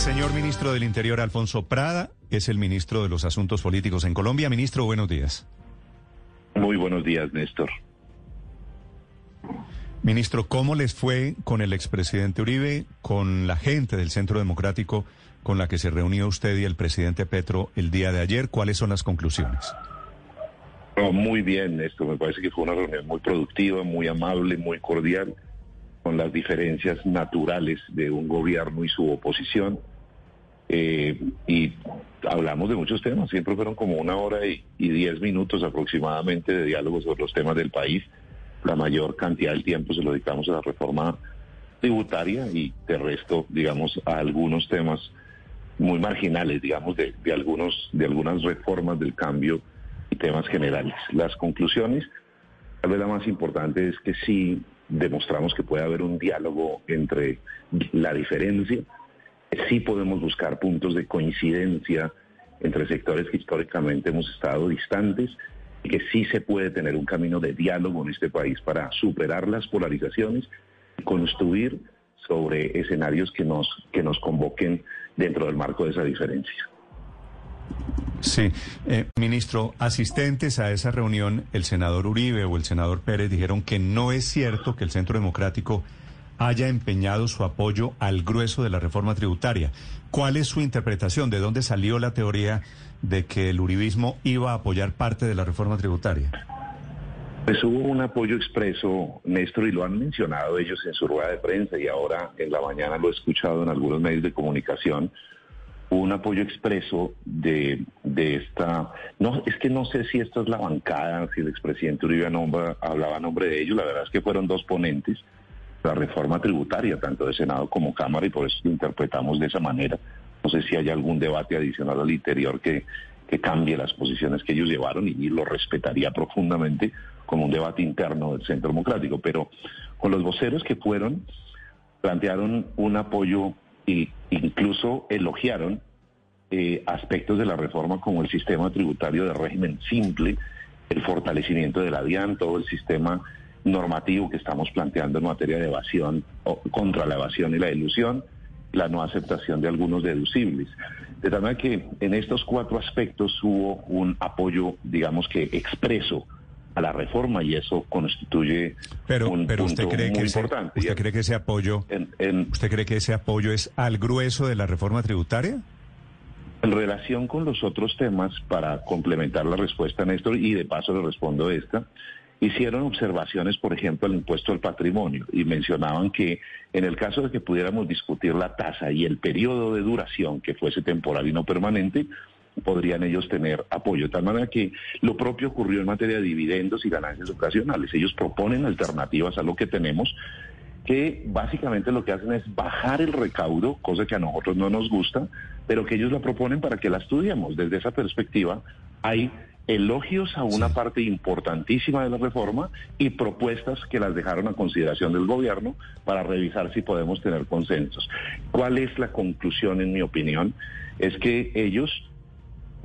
Señor ministro del Interior, Alfonso Prada, es el ministro de los Asuntos Políticos en Colombia. Ministro, buenos días. Muy buenos días, Néstor. Ministro, ¿cómo les fue con el expresidente Uribe, con la gente del Centro Democrático con la que se reunió usted y el presidente Petro el día de ayer? ¿Cuáles son las conclusiones? muy bien, Néstor. Me parece que fue una reunión muy productiva, muy amable, muy cordial con las diferencias naturales de un gobierno y su oposición. Eh, y hablamos de muchos temas, siempre fueron como una hora y, diez minutos aproximadamente de diálogo sobre los temas del país. La mayor cantidad del tiempo se lo dedicamos a la reforma tributaria y de resto, digamos, a algunos temas muy marginales, digamos, de, de, algunos, de algunas reformas del cambio y temas generales. Las conclusiones, tal vez la más importante es que sí demostramos que puede haber un diálogo entre la diferencia, sí podemos buscar puntos de coincidencia entre sectores que históricamente hemos estado distantes y que sí se puede tener un camino de diálogo en este país para superar las polarizaciones y construir sobre escenarios que nos, que nos convoquen dentro del marco de esa diferencia. Sí, eh, ministro, asistentes a esa reunión, el senador Uribe o el senador Pérez dijeron que no es cierto que el Centro Democrático haya empeñado su apoyo al grueso de la reforma tributaria. ¿Cuál es su interpretación? ¿De dónde salió la teoría de que el uribismo iba a apoyar parte de la reforma tributaria? Pues hubo un apoyo expreso, Néstor, y lo han mencionado ellos en su rueda de prensa y ahora en la mañana lo he escuchado en algunos medios de comunicación un apoyo expreso de, de esta... No, es que no sé si esta es la bancada, si el expresidente Uribe nombra, hablaba a nombre de ellos, la verdad es que fueron dos ponentes, la reforma tributaria, tanto de Senado como Cámara, y por eso lo interpretamos de esa manera. No sé si hay algún debate adicional al interior que, que cambie las posiciones que ellos llevaron y, lo respetaría profundamente como un debate interno del Centro Democrático, pero con los voceros que fueron, plantearon un apoyo e incluso elogiaron eh, aspectos de la reforma como el sistema tributario de régimen simple, el fortalecimiento de la DIAN, todo el sistema normativo que estamos planteando en materia de evasión contra la evasión y la ilusión, la no aceptación de algunos deducibles. De tal manera que en estos cuatro aspectos hubo un apoyo, digamos que expreso a la reforma y eso constituye pero, un pero punto usted cree muy que ese, importante. ¿Usted cree que ese apoyo, en, usted cree que ese apoyo es al grueso de la reforma tributaria? En relación con los otros temas, para complementar la respuesta, Néstor, y de paso le respondo esta, hicieron observaciones, por ejemplo, al impuesto al patrimonio y mencionaban que en el caso de que pudiéramos discutir la tasa y el periodo de duración que fuese temporal y no permanente, podrían ellos tener apoyo. De tal manera que lo propio ocurrió en materia de dividendos y ganancias ocasionales. Ellos proponen alternativas a lo que tenemos que básicamente lo que hacen es bajar el recaudo, cosa que a nosotros no nos gusta, pero que ellos la proponen para que la estudiemos. Desde esa perspectiva hay elogios a una parte importantísima de la reforma y propuestas que las dejaron a consideración del gobierno para revisar si podemos tener consensos. ¿Cuál es la conclusión, en mi opinión? Es que ellos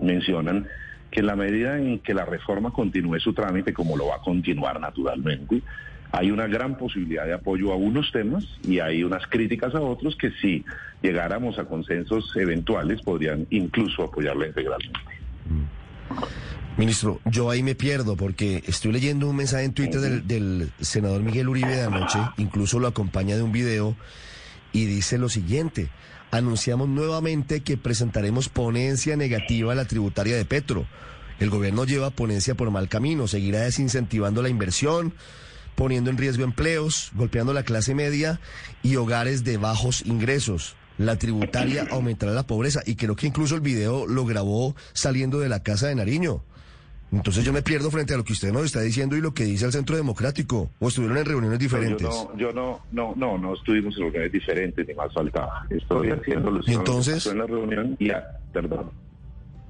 mencionan que en la medida en que la reforma continúe su trámite, como lo va a continuar naturalmente, hay una gran posibilidad de apoyo a unos temas y hay unas críticas a otros que si llegáramos a consensos eventuales podrían incluso apoyarla integralmente. Ministro, yo ahí me pierdo porque estoy leyendo un mensaje en Twitter del, del senador Miguel Uribe de anoche, incluso lo acompaña de un video y dice lo siguiente anunciamos nuevamente que presentaremos ponencia negativa a la tributaria de Petro. El gobierno lleva ponencia por mal camino, seguirá desincentivando la inversión, poniendo en riesgo empleos, golpeando la clase media y hogares de bajos ingresos. La tributaria aumentará la pobreza y creo que incluso el video lo grabó saliendo de la casa de Nariño. Entonces yo me pierdo frente a lo que usted nos está diciendo y lo que dice el Centro Democrático. ¿O estuvieron en reuniones diferentes? Yo no, yo no, no, no, no estuvimos en reuniones diferentes, ni más faltaba. Estoy haciendo alusión Entonces- a lo que pasó en la reunión y a, perdón,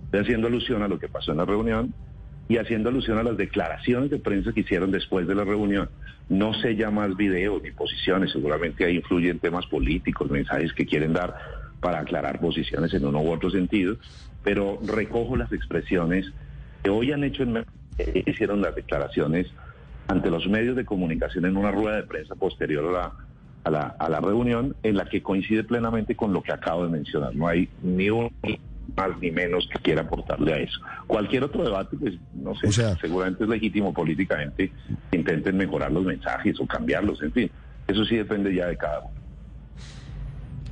estoy haciendo alusión a lo que pasó en la reunión y haciendo alusión a las declaraciones de prensa que hicieron después de la reunión. No sé ya más videos ni posiciones, seguramente ahí influyen temas políticos, mensajes que quieren dar para aclarar posiciones en uno u otro sentido, pero recojo las expresiones que hoy han hecho, en, eh, hicieron las declaraciones ante los medios de comunicación en una rueda de prensa posterior a la, a la, a la reunión, en la que coincide plenamente con lo que acabo de mencionar. No hay ni un más ni menos que quiera aportarle a eso. Cualquier otro debate, pues no sé, O sea- seguramente es legítimo políticamente que intenten mejorar los mensajes o cambiarlos, en fin. Eso sí depende ya de cada uno.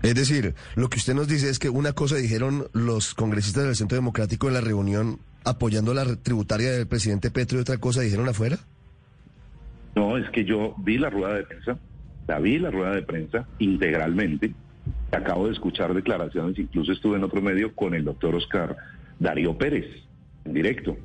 Es decir, lo que usted nos dice es que una cosa dijeron los congresistas del Centro Democrático en la reunión apoyando la tributaria del presidente Petro y otra cosa dijeron afuera. No, es que yo vi la rueda de prensa, la vi la rueda de prensa integralmente. Acabo de escuchar declaraciones, incluso estuve en otro medio con el doctor Oscar Darío Pérez, en directo.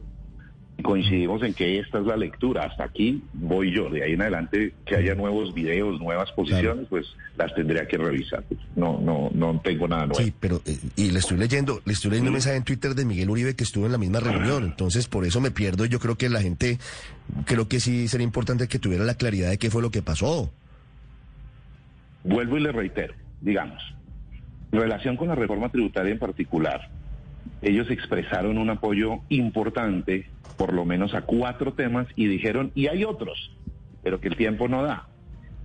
Y coincidimos en que esta es la lectura. Hasta aquí voy yo. De ahí en adelante, que haya nuevos videos, nuevas posiciones, pues las tendría que revisar. Pues, no, no, no tengo nada nuevo. Sí, pero eh, y le estoy leyendo, le estoy leyendo un mensaje en Twitter de Miguel Uribe que estuvo en la misma reunión, entonces por eso me pierdo. Yo creo que la gente, creo que sí sería importante que tuviera la claridad de qué fue lo que pasó. Vuelvo y le reitero, digamos, relación con la reforma tributaria en particular, ellos expresaron un apoyo importante, por lo menos a cuatro temas, y dijeron, y hay otros, pero que el tiempo no da,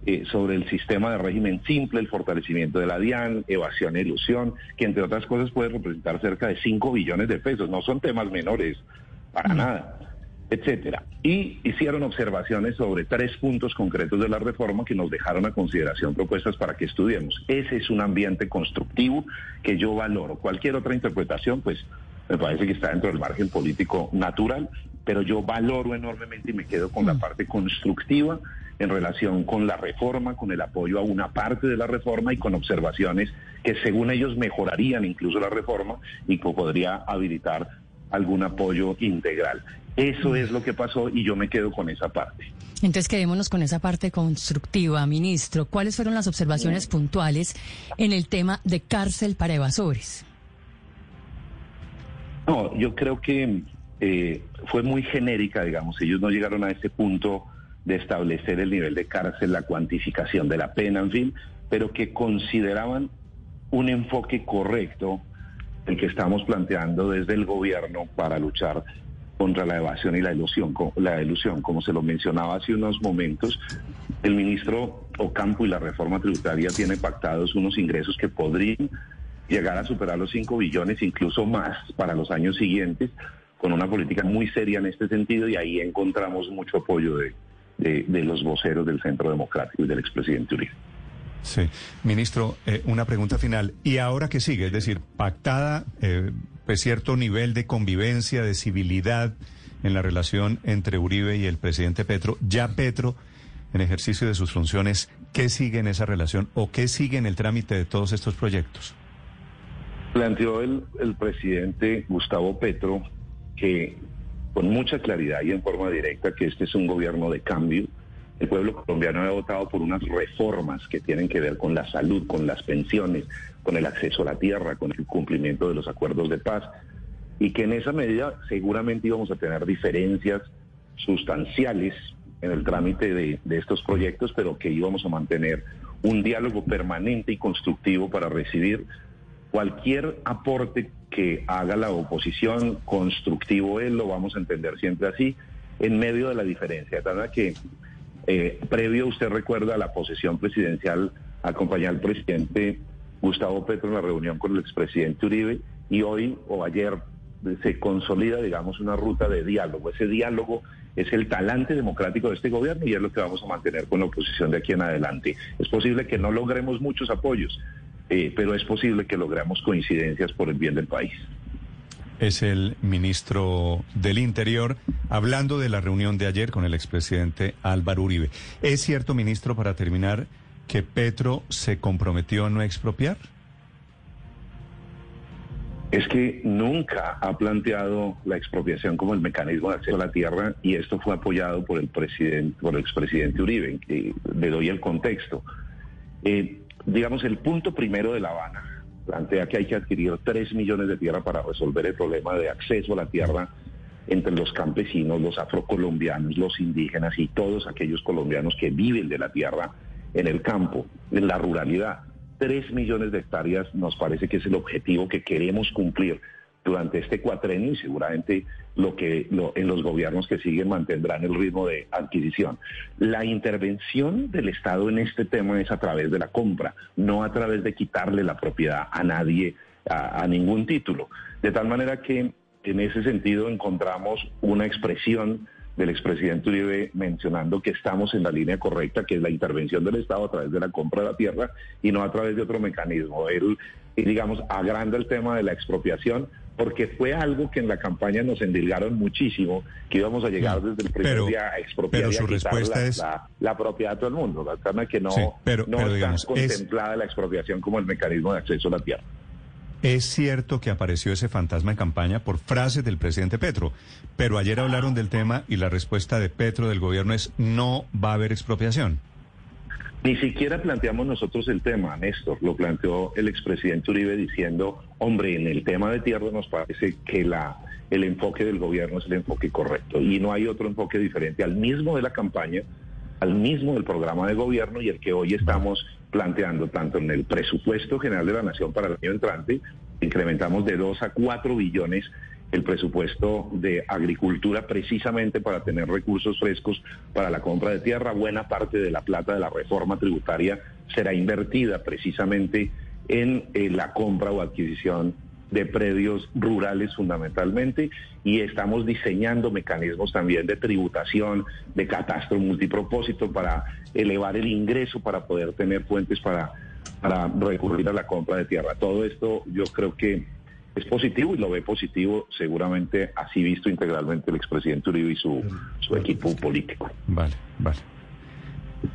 eh, sobre el sistema de régimen simple, el fortalecimiento de la DIAN, evasión e ilusión, que entre otras cosas puede representar cerca de 5 billones de pesos, no son temas menores, para nada etcétera. Y hicieron observaciones sobre tres puntos concretos de la reforma que nos dejaron a consideración propuestas para que estudiemos. Ese es un ambiente constructivo que yo valoro. Cualquier otra interpretación, pues me parece que está dentro del margen político natural, pero yo valoro enormemente y me quedo con la parte constructiva en relación con la reforma, con el apoyo a una parte de la reforma y con observaciones que según ellos mejorarían incluso la reforma y que podría habilitar algún apoyo integral. Eso es lo que pasó y yo me quedo con esa parte. Entonces quedémonos con esa parte constructiva, ministro. ¿Cuáles fueron las observaciones puntuales en el tema de cárcel para evasores? No, yo creo que eh, fue muy genérica, digamos. Ellos no llegaron a ese punto de establecer el nivel de cárcel, la cuantificación de la pena, en fin, pero que consideraban un enfoque correcto el que estamos planteando desde el gobierno para luchar contra la evasión y la ilusión, la ilusión. Como se lo mencionaba hace unos momentos, el ministro Ocampo y la reforma tributaria tiene pactados unos ingresos que podrían llegar a superar los 5 billones, incluso más para los años siguientes, con una política muy seria en este sentido y ahí encontramos mucho apoyo de los voceros del Centro Democrático y del expresidente Uribe. Sí, ministro, eh, una pregunta final. ¿Y ahora qué sigue? Es decir, pactada eh, cierto nivel de convivencia, de civilidad en la relación entre Uribe y el presidente Petro. Ya Petro, en ejercicio de sus funciones, ¿qué sigue en esa relación o qué sigue en el trámite de todos estos proyectos? Planteó el presidente Gustavo Petro que con mucha claridad y en forma directa que este es un gobierno de cambio. El pueblo colombiano ha votado por unas reformas que tienen que ver con la salud, con las pensiones, con el acceso a la tierra, con el cumplimiento de los acuerdos de paz y que en esa medida seguramente íbamos a tener diferencias sustanciales en el trámite de, estos proyectos, pero que íbamos a mantener un diálogo permanente y constructivo para recibir cualquier aporte que haga la oposición, constructivo él, lo vamos a entender siempre así, en medio de la diferencia. Manera que eh, previo, usted recuerda la posesión presidencial, acompañé al presidente Gustavo Petro en la reunión con el expresidente Uribe y hoy o ayer se consolida, digamos, una ruta de diálogo. Ese diálogo es el talante democrático de este gobierno y es lo que vamos a mantener con la oposición de aquí en adelante. Es posible que no logremos muchos apoyos, eh, pero es posible que logremos coincidencias por el bien del país. Es el ministro del Interior hablando de la reunión de ayer con el expresidente Álvaro Uribe. ¿Es cierto, ministro, para terminar, que Petro se comprometió a no expropiar? es que nunca ha planteado la expropiación como el mecanismo de acceso a la tierra y esto fue apoyado por el presidente, por el expresidente Uribe, que le doy el contexto. Eh, digamos, el punto primero de La Habana plantea que hay que adquirir 3 millones de tierra para resolver el problema de acceso a la tierra entre los campesinos, los afrocolombianos, los indígenas y todos aquellos colombianos que viven de la tierra en el campo, en la ruralidad. Tres millones de hectáreas nos parece que es el objetivo que queremos cumplir durante este cuatrenio y seguramente lo que en los gobiernos que siguen mantendrán el ritmo de adquisición. La intervención del Estado en este tema es a través de la compra, no a través de quitarle la propiedad a nadie, a ningún título. De tal manera que en ese sentido encontramos una expresión del expresidente Uribe mencionando que estamos en la línea correcta, que es la intervención del Estado a través de la compra de la tierra y no a través de otro mecanismo. Él, digamos, agranda el tema de la expropiación porque fue algo que en la campaña nos endilgaron muchísimo, que íbamos a llegar desde el primer día a expropiar pero su respuesta la, es... la, propiedad de todo el mundo. La que no, pero, no está contemplada la expropiación como el mecanismo de acceso a la tierra. Es cierto que apareció ese fantasma en campaña por frases del presidente Petro, pero ayer hablaron del tema y la respuesta de Petro del gobierno es no va a haber expropiación. Ni siquiera planteamos nosotros el tema, Néstor, lo planteó el expresidente Uribe diciendo, hombre, en el tema de tierra nos parece que la, el enfoque del gobierno es el enfoque correcto y no hay otro enfoque diferente al mismo de la campaña, al mismo del programa de gobierno y el que hoy estamos planteando tanto en el presupuesto general de la Nación para el año entrante, incrementamos de 2 a 4 billones el presupuesto de agricultura precisamente para tener recursos frescos para la compra de tierra. Buena parte de la plata de la reforma tributaria será invertida precisamente en eh, la compra o adquisición de predios rurales fundamentalmente y estamos diseñando mecanismos también de tributación, de catastro multipropósito para elevar el ingreso, para poder tener fuentes para, para recurrir a la compra de tierra. Todo esto yo creo que es positivo y lo ve positivo seguramente así visto integralmente el expresidente Uribe y su, su equipo político. Vale, vale.